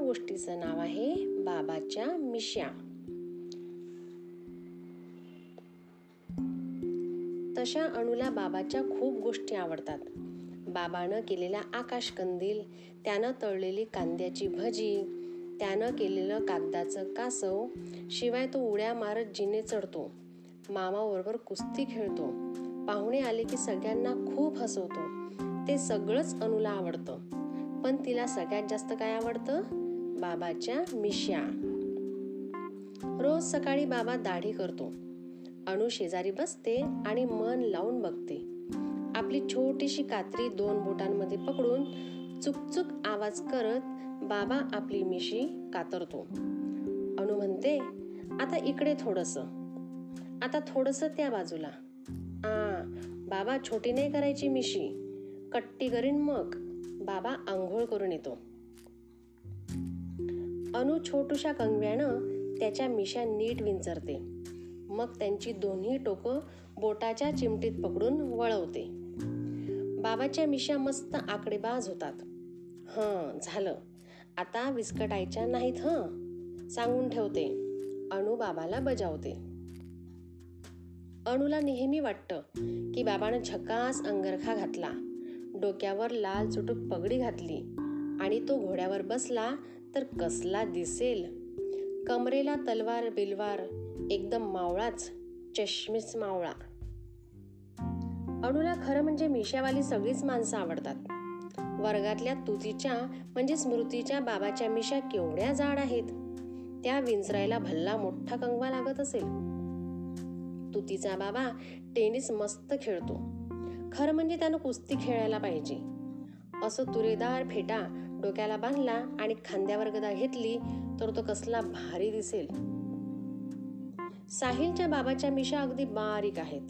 गोष्टीचं नाव आहे बाबाच्या मिश्या. तशा अणूला बाबाच्या खूप गोष्टी आवडतात. बाबानं केलेला आकाशकंदील त्यानं तळलेली कांद्याची भजी त्यानं केलेलं कागदाचं कासव शिवाय तो उड्या मारत जिने चढतो. मामाबरोबर कुस्ती खेळतो. पाहुणे आले की सगळ्यांना खूप हसवतो. ते सगळंच अणूला आवडतं. पण तिला सगळ्यात जास्त काय आवडतं? बाबाच्या मिश्या. रोज सकाळी बाबा दाढी करतो. अणू शेजारी बसते आणि मन लावून बघते. आपली छोटीशी कात्री दोन बोटांमध्ये पकडून चुकचुक आवाज करत बाबा आपली मिशी कातरतो. अणू म्हणते आता इकडे थोडस. आता थोडस त्या बाजूला. आ बाबा छोटी नाही करायची मिशी. कट्टी करीन मग. बाबा आंघोळ करून येतो. अनु छोटूशा कंगव्यानं त्याच्या मिशा नीट विंचरते. मग त्यांची दोन्ही टोकं बोटाच्या चिमटीत पकडून वळवते. बाबाच्या मिशा मस्त आकडेबाज होतात. हं झालं. आता विस्कटायच्या नाहीत हं सांगून ठेवते. अणू बाबाला बजावते. अणूला नेहमी वाटतं की बाबानं झकास अंगरखा घातला. डोक्यावर लाल चुटूक पगडी घातली आणि तो घोड्यावर बसला तर कसला दिसेल. कमरेला तलवार बिलवार एकदम मावळाच चष्मीस मावळा. अणूला खरं म्हणजे मिशावाली सगळीच माणसं आवडतात. वर्गातल्या तुतीच्या म्हणजे स्मृतीच्या बाबाच्या मिशा केवढ्या जाड आहेत. त्या विंचरायला भल्ला मोठा कंगवा लागत असेल. तुतीचा बाबा टेनिस मस्त खेळतो. खरं म्हणजे त्यानं कुस्ती खेळायला पाहिजे. असं तुरेदार फेटा डोक्याला बांधला आणि खांद्यावर गदा घेतली तर तो कसला भारी दिसेल. साहिलच्या बाबाच्या मिशा अगदी बारीक आहेत.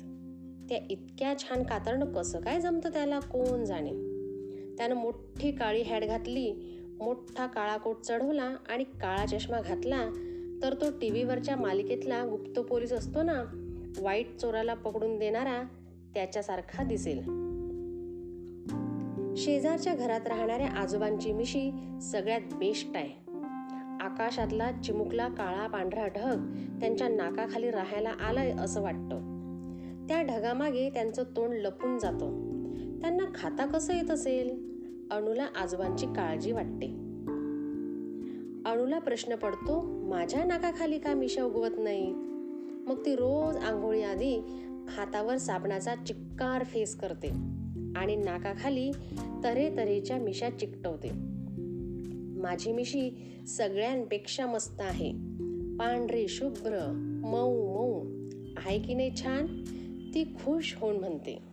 त्या इतक्या छान कातरणं कसं काय जमतं त्याला कोण जाणे? त्यानं मोठी काळी हॅड घातली मोठा काळा कोट चढवला आणि काळा चष्मा घातला तर तो टी व्हीवरच्या मालिकेतला गुप्त पोलीस असतो ना वाईट चोराला पकडून देणारा त्याच्यासारखा दिसेल. शेजारच्या घरात राहणाऱ्या आजोबांची मिशी सगळ्यात बेस्ट आहे. आकाशातला चिमुकला काळा पांढरा ढग त्यांच्या नाकाखाली राहायला आलाय असं वाटतं. त्या ढगामागे त्यांचं तोंड लपून जातं. त्यांना खाता कसं येत असेल? अणूला आजोबांची काळजी वाटते. अणूला प्रश्न पडतो माझ्या नाकाखाली का मिशा उगवत नाहीत? मग ती रोज आंघोळी आधी हातावर साबणाचा चिक्कार फेस करते आणि नाकाखाली तऱ्हेतऱ्हेच्या मिशा चिकटवते. माझी मिशी सगळ्यांपेक्षा मस्त आहे. पांढरी शुभ्र मऊ मऊ. आहे की नाही छान? ती खुश होऊन म्हणते.